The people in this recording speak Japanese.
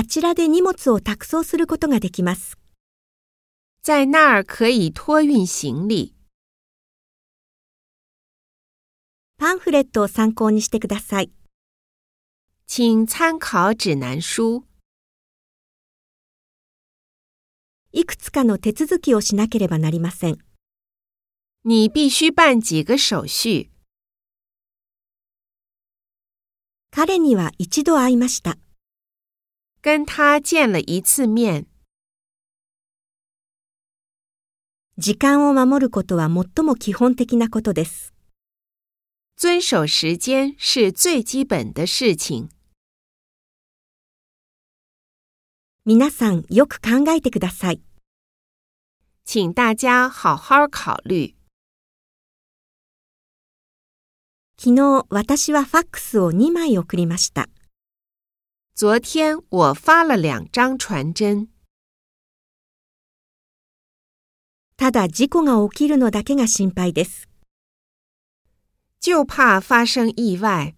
あちらで荷物を託送することができます。在那儿可以托运行李。パンフレットを参考にしてください。请参考指南书。いくつかの手続きをしなければなりません。你必须办几个手续。彼には一度会いました。跟他见了一次面。時間を守ることは最も基本的なことです。遵守时间是最基本的事情。皆さんよく考えてください。请大家好好考虑。昨日私はファックスを2枚送りました。昨天我发了两张传真，ただ事故が起きるのだけが心配です。就怕发生意外。